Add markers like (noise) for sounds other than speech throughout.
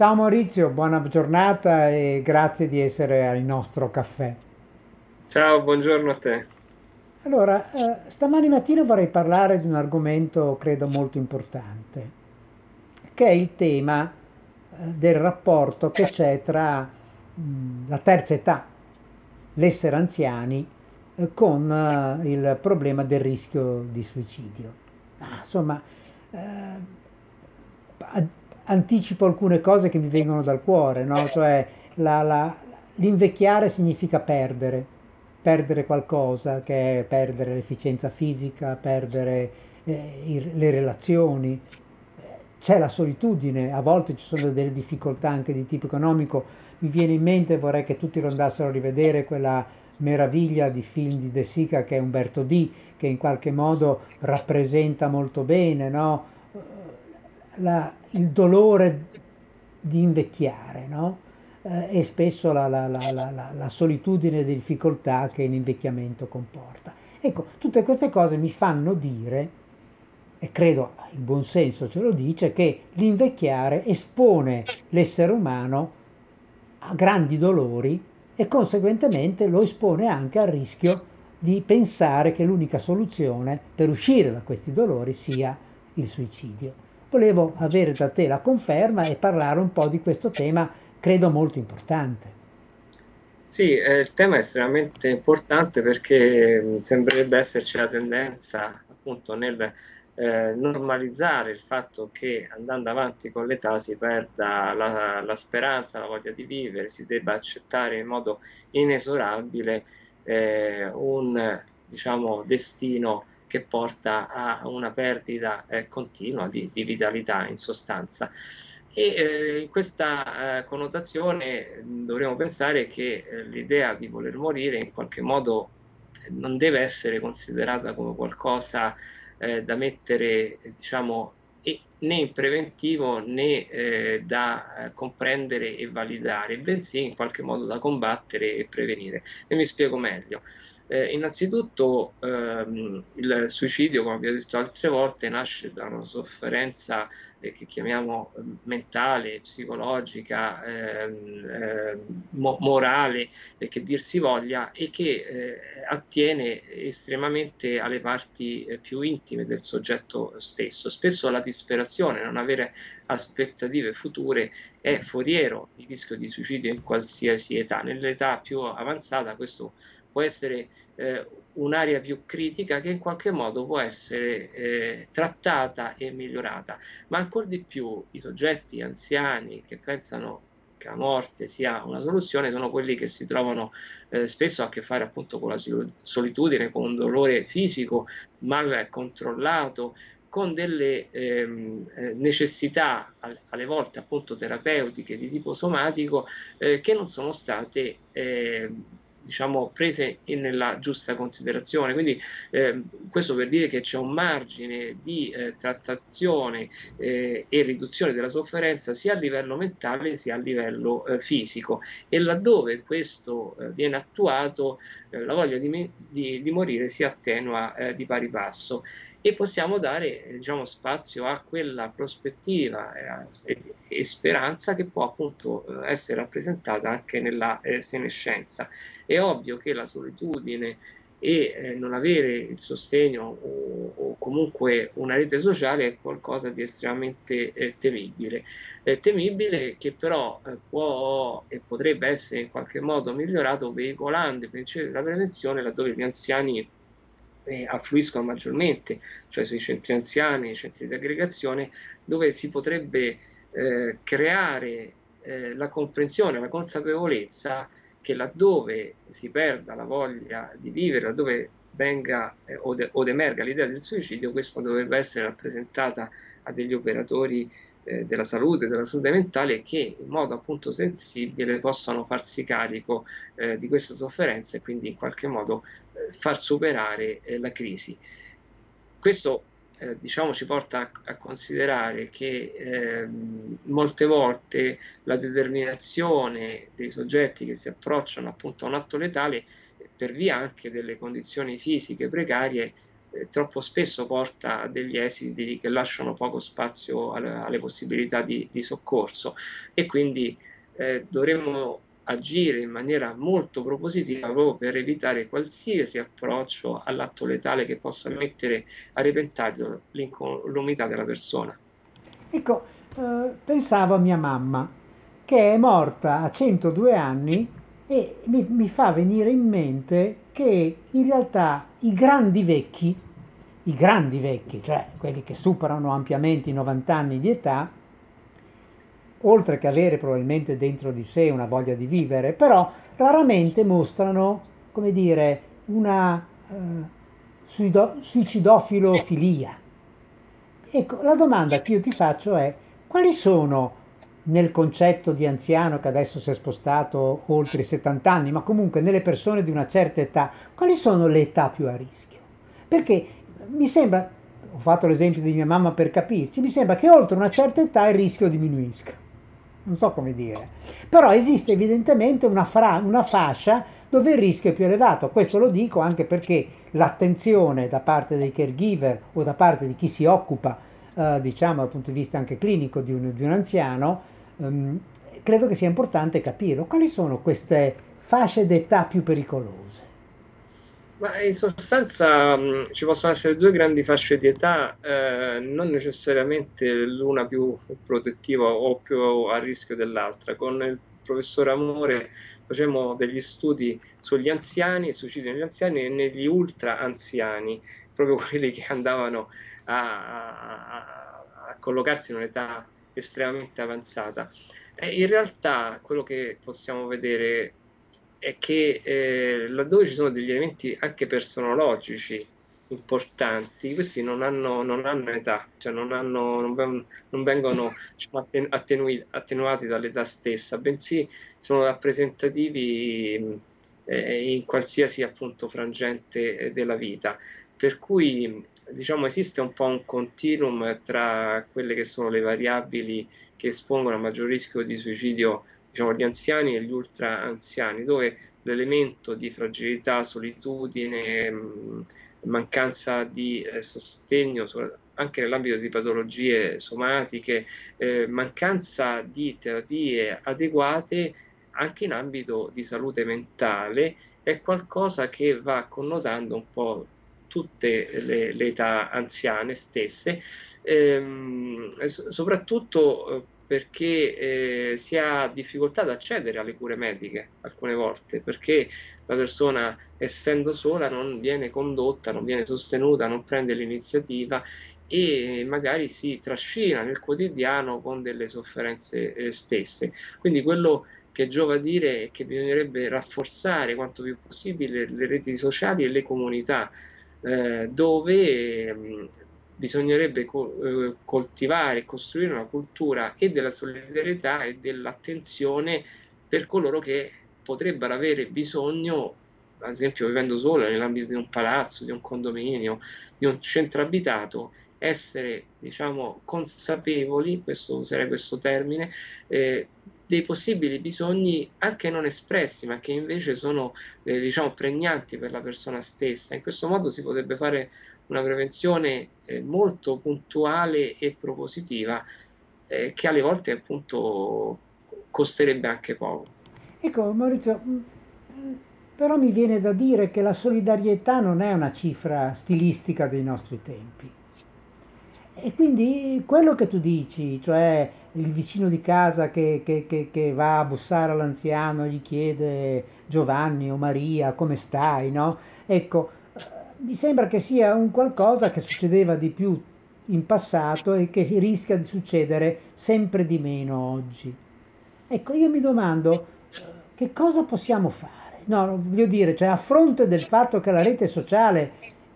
Ciao Maurizio, buona giornata e grazie di essere al nostro caffè. Ciao, buongiorno a te. Allora, eh, stamani mattina vorrei parlare di un argomento credo molto importante, che è il tema eh, del rapporto che c'è tra mh, la terza età, l'essere anziani, eh, con eh, il problema del rischio di suicidio. Ah, insomma, eh, anticipo alcune cose che mi vengono dal cuore, no? Cioè la, la, l'invecchiare significa perdere, perdere qualcosa, che è perdere l'efficienza fisica, perdere eh, i, le relazioni, c'è la solitudine, a volte ci sono delle difficoltà anche di tipo economico. Mi viene in mente, vorrei che tutti lo andassero a rivedere, quella meraviglia di film di De Sica che è Umberto D, che in qualche modo rappresenta molto bene no? La, il dolore di invecchiare no? eh, e spesso la, la, la solitudine e le difficoltà che l'invecchiamento comporta. Ecco, tutte queste cose mi fanno dire e credo il buon senso ce lo dice, che l'invecchiare espone l'essere umano a grandi dolori e conseguentemente lo espone anche al rischio di pensare che l'unica soluzione per uscire da questi dolori sia il suicidio. Volevo avere da te la conferma e parlare un po' di questo tema, credo molto importante. Sì, eh, il tema è estremamente importante perché sembrerebbe esserci la tendenza appunto nel eh, normalizzare il fatto che andando avanti con l'età si perda la, la, speranza, la voglia di vivere, si debba accettare in modo inesorabile eh, un diciamo, destino che porta a una perdita eh, continua di, di, vitalità in sostanza. E eh, in questa eh, connotazione dovremmo pensare che eh, l'idea di voler morire in qualche modo non deve essere considerata come qualcosa eh, da mettere diciamo né in preventivo né eh, da eh, comprendere e validare, bensì in qualche modo da combattere e prevenire. E mi spiego meglio. Eh, innanzitutto ehm, il suicidio, come abbiamo detto altre volte, nasce da una sofferenza eh, che chiamiamo ehm, mentale, psicologica, ehm, eh, mo- morale, che dir si voglia, e che eh, attiene estremamente alle parti eh, più intime del soggetto stesso. Spesso la disperazione, non avere aspettative future, è foriero di rischio di suicidio in qualsiasi età. Nell'età più avanzata questo può essere eh, un'area più critica che in qualche modo può essere eh, trattata e migliorata, ma ancora di più i soggetti anziani che pensano che la morte sia una soluzione sono quelli che si trovano eh, spesso a che fare appunto con la solitudine, con un dolore fisico mal controllato, con delle ehm, eh, necessità alle volte appunto terapeutiche di tipo somatico eh, che non sono state eh, diciamo, prese nella giusta considerazione. Quindi eh, questo per dire che c'è un margine di eh, trattazione eh, e riduzione della sofferenza sia a livello mentale sia a livello eh, fisico e laddove questo eh, viene attuato eh, la voglia di, di, di, morire si attenua di pari passo e possiamo dare diciamo, spazio a quella prospettiva e, e, speranza che può appunto essere rappresentata anche nella senescenza. È ovvio che la solitudine e eh, non avere il sostegno o, o, comunque una rete sociale è qualcosa di estremamente eh, temibile. È temibile che però eh, può e potrebbe essere in qualche modo migliorato veicolando i principi della prevenzione laddove gli anziani eh, affluiscono maggiormente, cioè sui centri anziani, i centri di aggregazione, dove si potrebbe eh, creare eh, la comprensione, la consapevolezza che laddove si perda la voglia di vivere, laddove venga eh, o, de, o emerga l'idea del suicidio, questo dovrebbe essere rappresentata a degli operatori eh, della salute, della salute mentale che in modo appunto sensibile possano farsi carico eh, di questa sofferenza e quindi in qualche modo eh, far superare eh, la crisi. Questo eh, diciamo, ci porta a, a considerare che eh, molte volte la determinazione dei soggetti che si approcciano appunto a un atto letale per via anche delle condizioni fisiche precarie troppo spesso porta a degli esiti che lasciano poco spazio alle, alle possibilità di, di, soccorso e quindi eh, dovremmo agire in maniera molto propositiva proprio per evitare qualsiasi approccio all'atto letale che possa mettere a repentaglio l'incolumità della persona. Ecco, eh, pensavo a mia mamma che è morta a 102 anni e mi, mi fa venire in mente che in realtà i grandi vecchi, i grandi vecchi, cioè quelli che superano ampiamente i 90 anni di età, oltre che avere probabilmente dentro di sé una voglia di vivere, però raramente mostrano, come dire, una eh, suicidofilofilia. Ecco, la domanda che io ti faccio è, quali sono nel concetto di anziano che adesso si è spostato oltre i 70 anni, ma comunque nelle persone di una certa età, quali sono le età più a rischio? Perché mi sembra, ho fatto l'esempio di mia mamma per capirci, mi sembra che oltre una certa età il rischio diminuisca non so come dire, però esiste evidentemente una, fra, una fascia dove il rischio è più elevato. Questo lo dico anche perché l'attenzione da parte dei caregiver o da parte di chi si occupa, eh, diciamo dal punto di vista anche clinico di un, di un anziano, ehm, credo che sia importante capire quali sono queste fasce d'età più pericolose. Ma in sostanza mh, mm, ci possono essere due grandi fasce di età, eh, non necessariamente l'una più protettiva o più a rischio dell'altra. Con il professor Amore facciamo degli studi sugli anziani, suicidio negli anziani e negli ultra anziani, proprio (laughs) quelli che andavano a, a, a collocarsi in un'età estremamente avanzata. E in realtà quello che possiamo vedere è che eh, laddove ci sono degli elementi anche personologici importanti, questi non hanno, non hanno età, cioè non, hanno, non, non vengono diciamo, attenui- attenuati dall'età stessa, bensì sono rappresentativi eh, in qualsiasi appunto frangente eh, della vita. Per cui diciamo esiste un po' un continuum tra quelle che sono le variabili che espongono a maggior rischio di suicidio diciamo, gli anziani e gli ultra anziani, dove l'elemento di fragilità, solitudine, mh, mancanza di eh, sostegno, anche nell'ambito di patologie somatiche, eh, mancanza di terapie adeguate anche in ambito di salute mentale, è qualcosa che va connotando un po' tutte le, le età anziane stesse, ehm, soprattutto eh, perché eh, si ha difficoltà ad accedere alle cure mediche alcune volte, perché la persona essendo sola non viene condotta, non viene sostenuta, non prende l'iniziativa e magari si trascina nel quotidiano con delle sofferenze eh, stesse. Quindi quello che giova dire è che bisognerebbe rafforzare quanto più possibile le reti sociali e le comunità eh, dove mh, bisognerebbe eh, coltivare e costruire una cultura e della solidarietà e dell'attenzione per coloro che potrebbero avere bisogno, ad esempio vivendo solo nell'ambito di un palazzo, di un condominio, di un centro abitato, essere diciamo consapevoli, questo userei questo termine, eh, dei possibili bisogni anche non espressi, ma che invece sono eh, diciamo pregnanti per la persona stessa. In questo modo si potrebbe fare una prevenzione eh, molto puntuale e propositiva eh, che alle volte appunto costerebbe anche poco. Ecco Maurizio, mm, però mi viene da dire che la solidarietà non è una cifra stilistica dei nostri tempi. E quindi quello che tu dici, cioè il vicino di casa che, che, che, che, va a bussare all'anziano, gli chiede Giovanni o Maria come stai, no? Ecco, mi sembra che sia un qualcosa che succedeva di più in passato e che rischia di succedere sempre di meno oggi. Ecco, io mi domando eh, che cosa possiamo fare? No, voglio dire, cioè a fronte del fatto che la rete sociale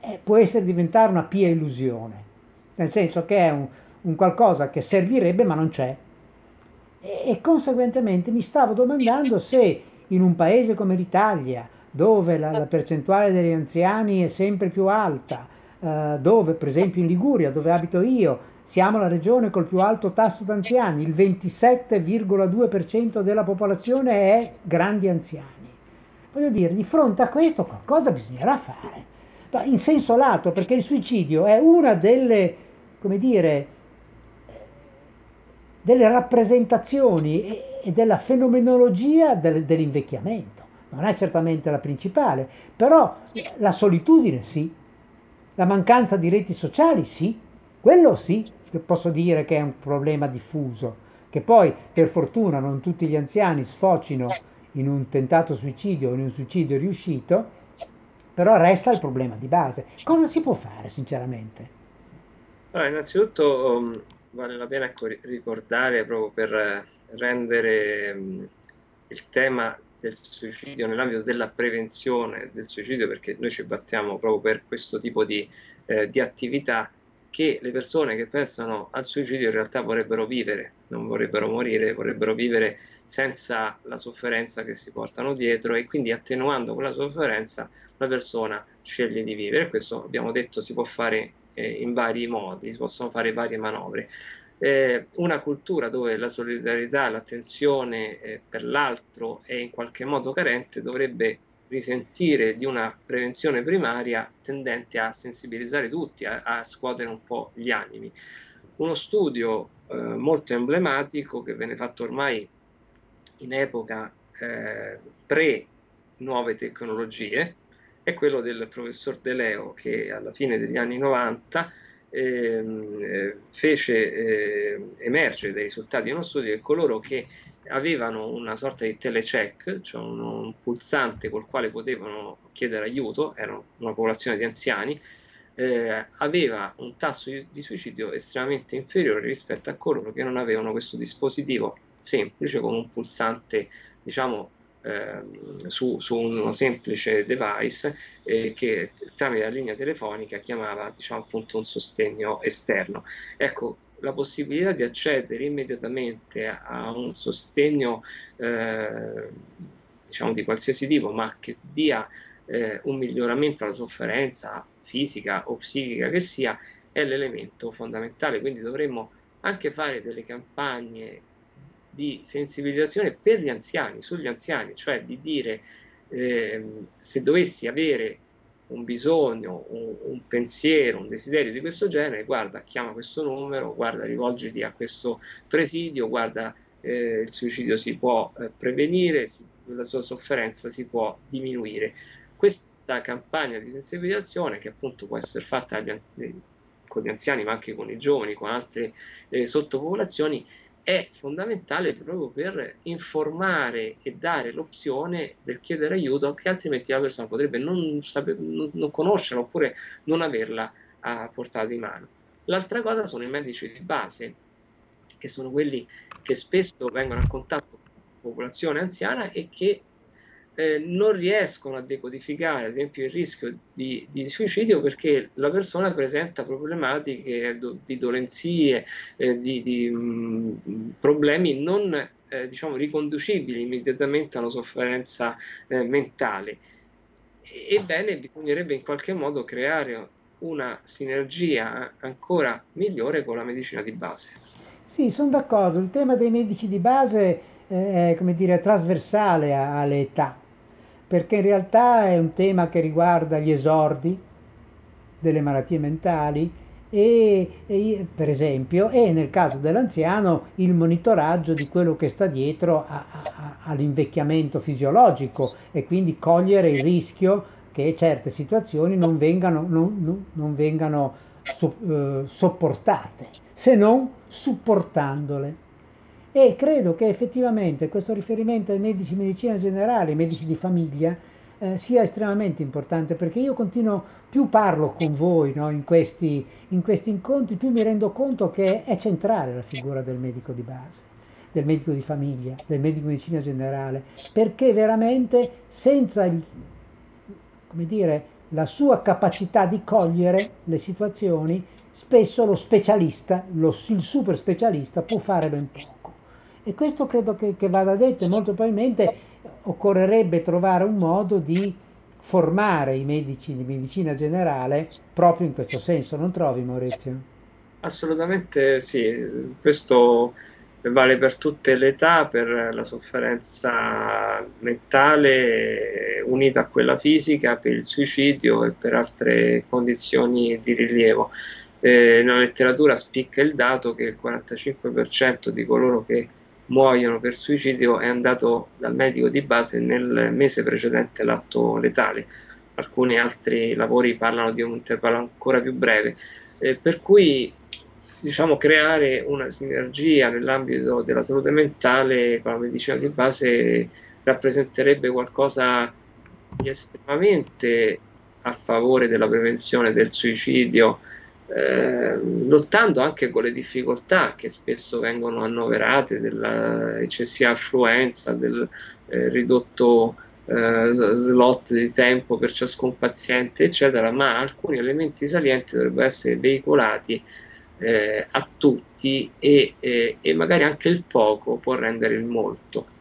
eh, può essere diventare una pia illusione, nel senso che è un, un qualcosa che servirebbe ma non c'è. E, e conseguentemente mi stavo domandando se in un paese come l'Italia, dove la, la percentuale degli anziani è sempre più alta, eh, dove per esempio in Liguria, dove abito io, siamo la regione col più alto tasso di anziani, il 27,2% della popolazione è grandi anziani. Voglio dire, di fronte a questo qualcosa bisognerà fare, in senso lato, perché il suicidio è una delle, come dire, delle rappresentazioni e della fenomenologia del, dell'invecchiamento. Non è certamente la principale, però la solitudine sì, la mancanza di reti sociali sì, quello sì, posso dire che è un problema diffuso, che poi per fortuna non tutti gli anziani sfocino in un tentato suicidio o in un suicidio riuscito, però resta il problema di base. Cosa si può fare sinceramente? Allora, innanzitutto um, vale la pena ecco, ricordare proprio per eh, rendere um, il tema del suicidio nell'ambito della prevenzione del suicidio, perché noi ci battiamo proprio per questo tipo di, eh, di attività, che le persone che pensano al suicidio in realtà vorrebbero vivere, non vorrebbero morire, vorrebbero vivere senza la sofferenza che si portano dietro e quindi attenuando quella sofferenza la persona sceglie di vivere. Questo abbiamo detto si può fare eh, in vari modi, si possono fare varie manovre. Eh, una cultura dove la solidarietà, l'attenzione eh, per l'altro è in qualche modo carente dovrebbe risentire di una prevenzione primaria tendente a sensibilizzare tutti, a, a scuotere un po' gli animi. Uno studio eh, molto emblematico che venne fatto ormai in epoca eh, pre nuove tecnologie è quello del professor De Leo che alla fine degli anni 90 ehm, eh, fece eh, emergere dai risultati di uno studio che coloro che avevano una sorta di telecheck, cioè un, un pulsante col quale potevano chiedere aiuto, erano una popolazione di anziani, eh, aveva un tasso di, di, suicidio estremamente inferiore rispetto a coloro che non avevano questo dispositivo semplice con un pulsante, diciamo, su, su, un semplice device eh, che tramite la linea telefonica chiamava, diciamo, appunto un sostegno esterno. Ecco, la possibilità di accedere immediatamente a un sostegno eh, diciamo di qualsiasi tipo, ma che dia eh, un miglioramento alla sofferenza fisica o psichica che sia, è l'elemento fondamentale. Quindi dovremmo anche fare delle campagne di sensibilizzazione per gli anziani, sugli anziani, cioè di dire eh, se dovessi avere un bisogno, un, un, pensiero, un desiderio di questo genere, guarda, chiama questo numero, guarda, rivolgiti a questo presidio, guarda, eh, il suicidio si può eh, prevenire, si, la sua sofferenza si può diminuire. Questa campagna di sensibilizzazione, che appunto può essere fatta anziani, con gli anziani, ma anche con i giovani, con altre eh, sottopopolazioni, è fondamentale proprio per informare e dare l'opzione del chiedere aiuto che altrimenti la persona potrebbe non, saper, non, non conoscerla oppure non averla a portata di mano. L'altra cosa sono i medici di base, che sono quelli che spesso vengono a contatto con la popolazione anziana e che eh, non riescono a decodificare, ad esempio, il rischio di, di suicidio perché la persona presenta problematiche do, di dolenzie, eh, di, di mh, mm, problemi non eh, diciamo, riconducibili immediatamente a una sofferenza eh, mentale. Ebbene, bisognerebbe in qualche modo creare una sinergia ancora migliore con la medicina di base. Sì, sono d'accordo. Il tema dei medici di base è come dire, trasversale alle età perché in realtà è un tema che riguarda gli esordi delle malattie mentali e, e, per esempio e nel caso dell'anziano il monitoraggio di quello che sta dietro a, a, all'invecchiamento fisiologico e quindi cogliere il rischio che certe situazioni non vengano, non, non, vengano so, eh, sopportate se non supportandole. E credo che effettivamente questo riferimento ai medici di medicina generale, ai medici di famiglia, eh, sia estremamente importante perché io continuo, più parlo con voi no, in, questi, in questi incontri, più mi rendo conto che è centrale la figura del medico di base del medico di famiglia, del medico di medicina generale, perché veramente senza il, dire, la sua capacità di cogliere le situazioni, spesso lo specialista, lo, il super specialista può fare ben poco. E questo credo che, che vada detto molto probabilmente occorrerebbe trovare un modo di formare i medici di medicina generale proprio in questo senso, non trovi Maurizio? Assolutamente sì, questo vale per tutte le età, per la sofferenza mentale unita a quella fisica, per il suicidio e per altre condizioni di rilievo. Eh, nella letteratura spicca il dato che il 45% di coloro che muoiono per suicidio è andato dal medico di base nel mese precedente l'atto letale. Alcuni altri lavori parlano di un intervallo ancora più breve, eh, per cui diciamo, creare una sinergia nell'ambito della salute mentale con la medicina di base rappresenterebbe qualcosa di estremamente a favore della prevenzione del suicidio, eh, lottando anche con le difficoltà che spesso vengono annoverate dell'eccessiva affluenza, del eh, ridotto eh, slot di tempo per ciascun paziente, eccetera, ma alcuni elementi salienti dovrebbero essere veicolati eh, a tutti e, e, e magari anche il poco può rendere il molto.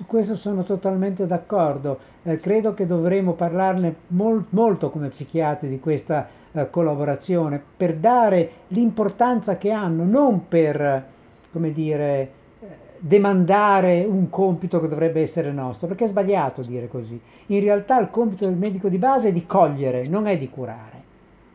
Su questo sono totalmente d'accordo. Eh, credo che dovremo parlarne mol- molto come psichiatri di questa eh, collaborazione per dare l'importanza che hanno, non per, come dire, eh, demandare un compito che dovrebbe essere nostro, perché è sbagliato dire così. In realtà il compito del medico di base è di cogliere, non è di curare.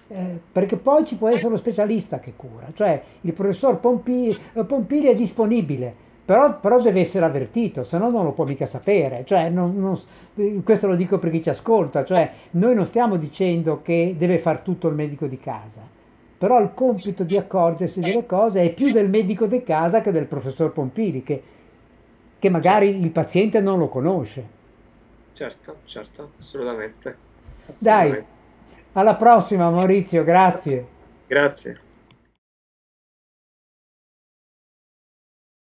Eh, perché poi ci può essere lo specialista che cura, cioè il professor Pompili, eh, Pompili è disponibile, però, però, deve essere avvertito, se no non lo può mica sapere. Cioè, non, non, questo lo dico per chi ci ascolta, cioè, noi non stiamo dicendo che deve fare tutto il medico di casa, però il compito di accorgersi delle cose è più del medico di casa che del professor Pompili, che, che magari il paziente non lo conosce. Certo, certo, assolutamente. assolutamente. Dai, alla prossima Maurizio, grazie. Grazie.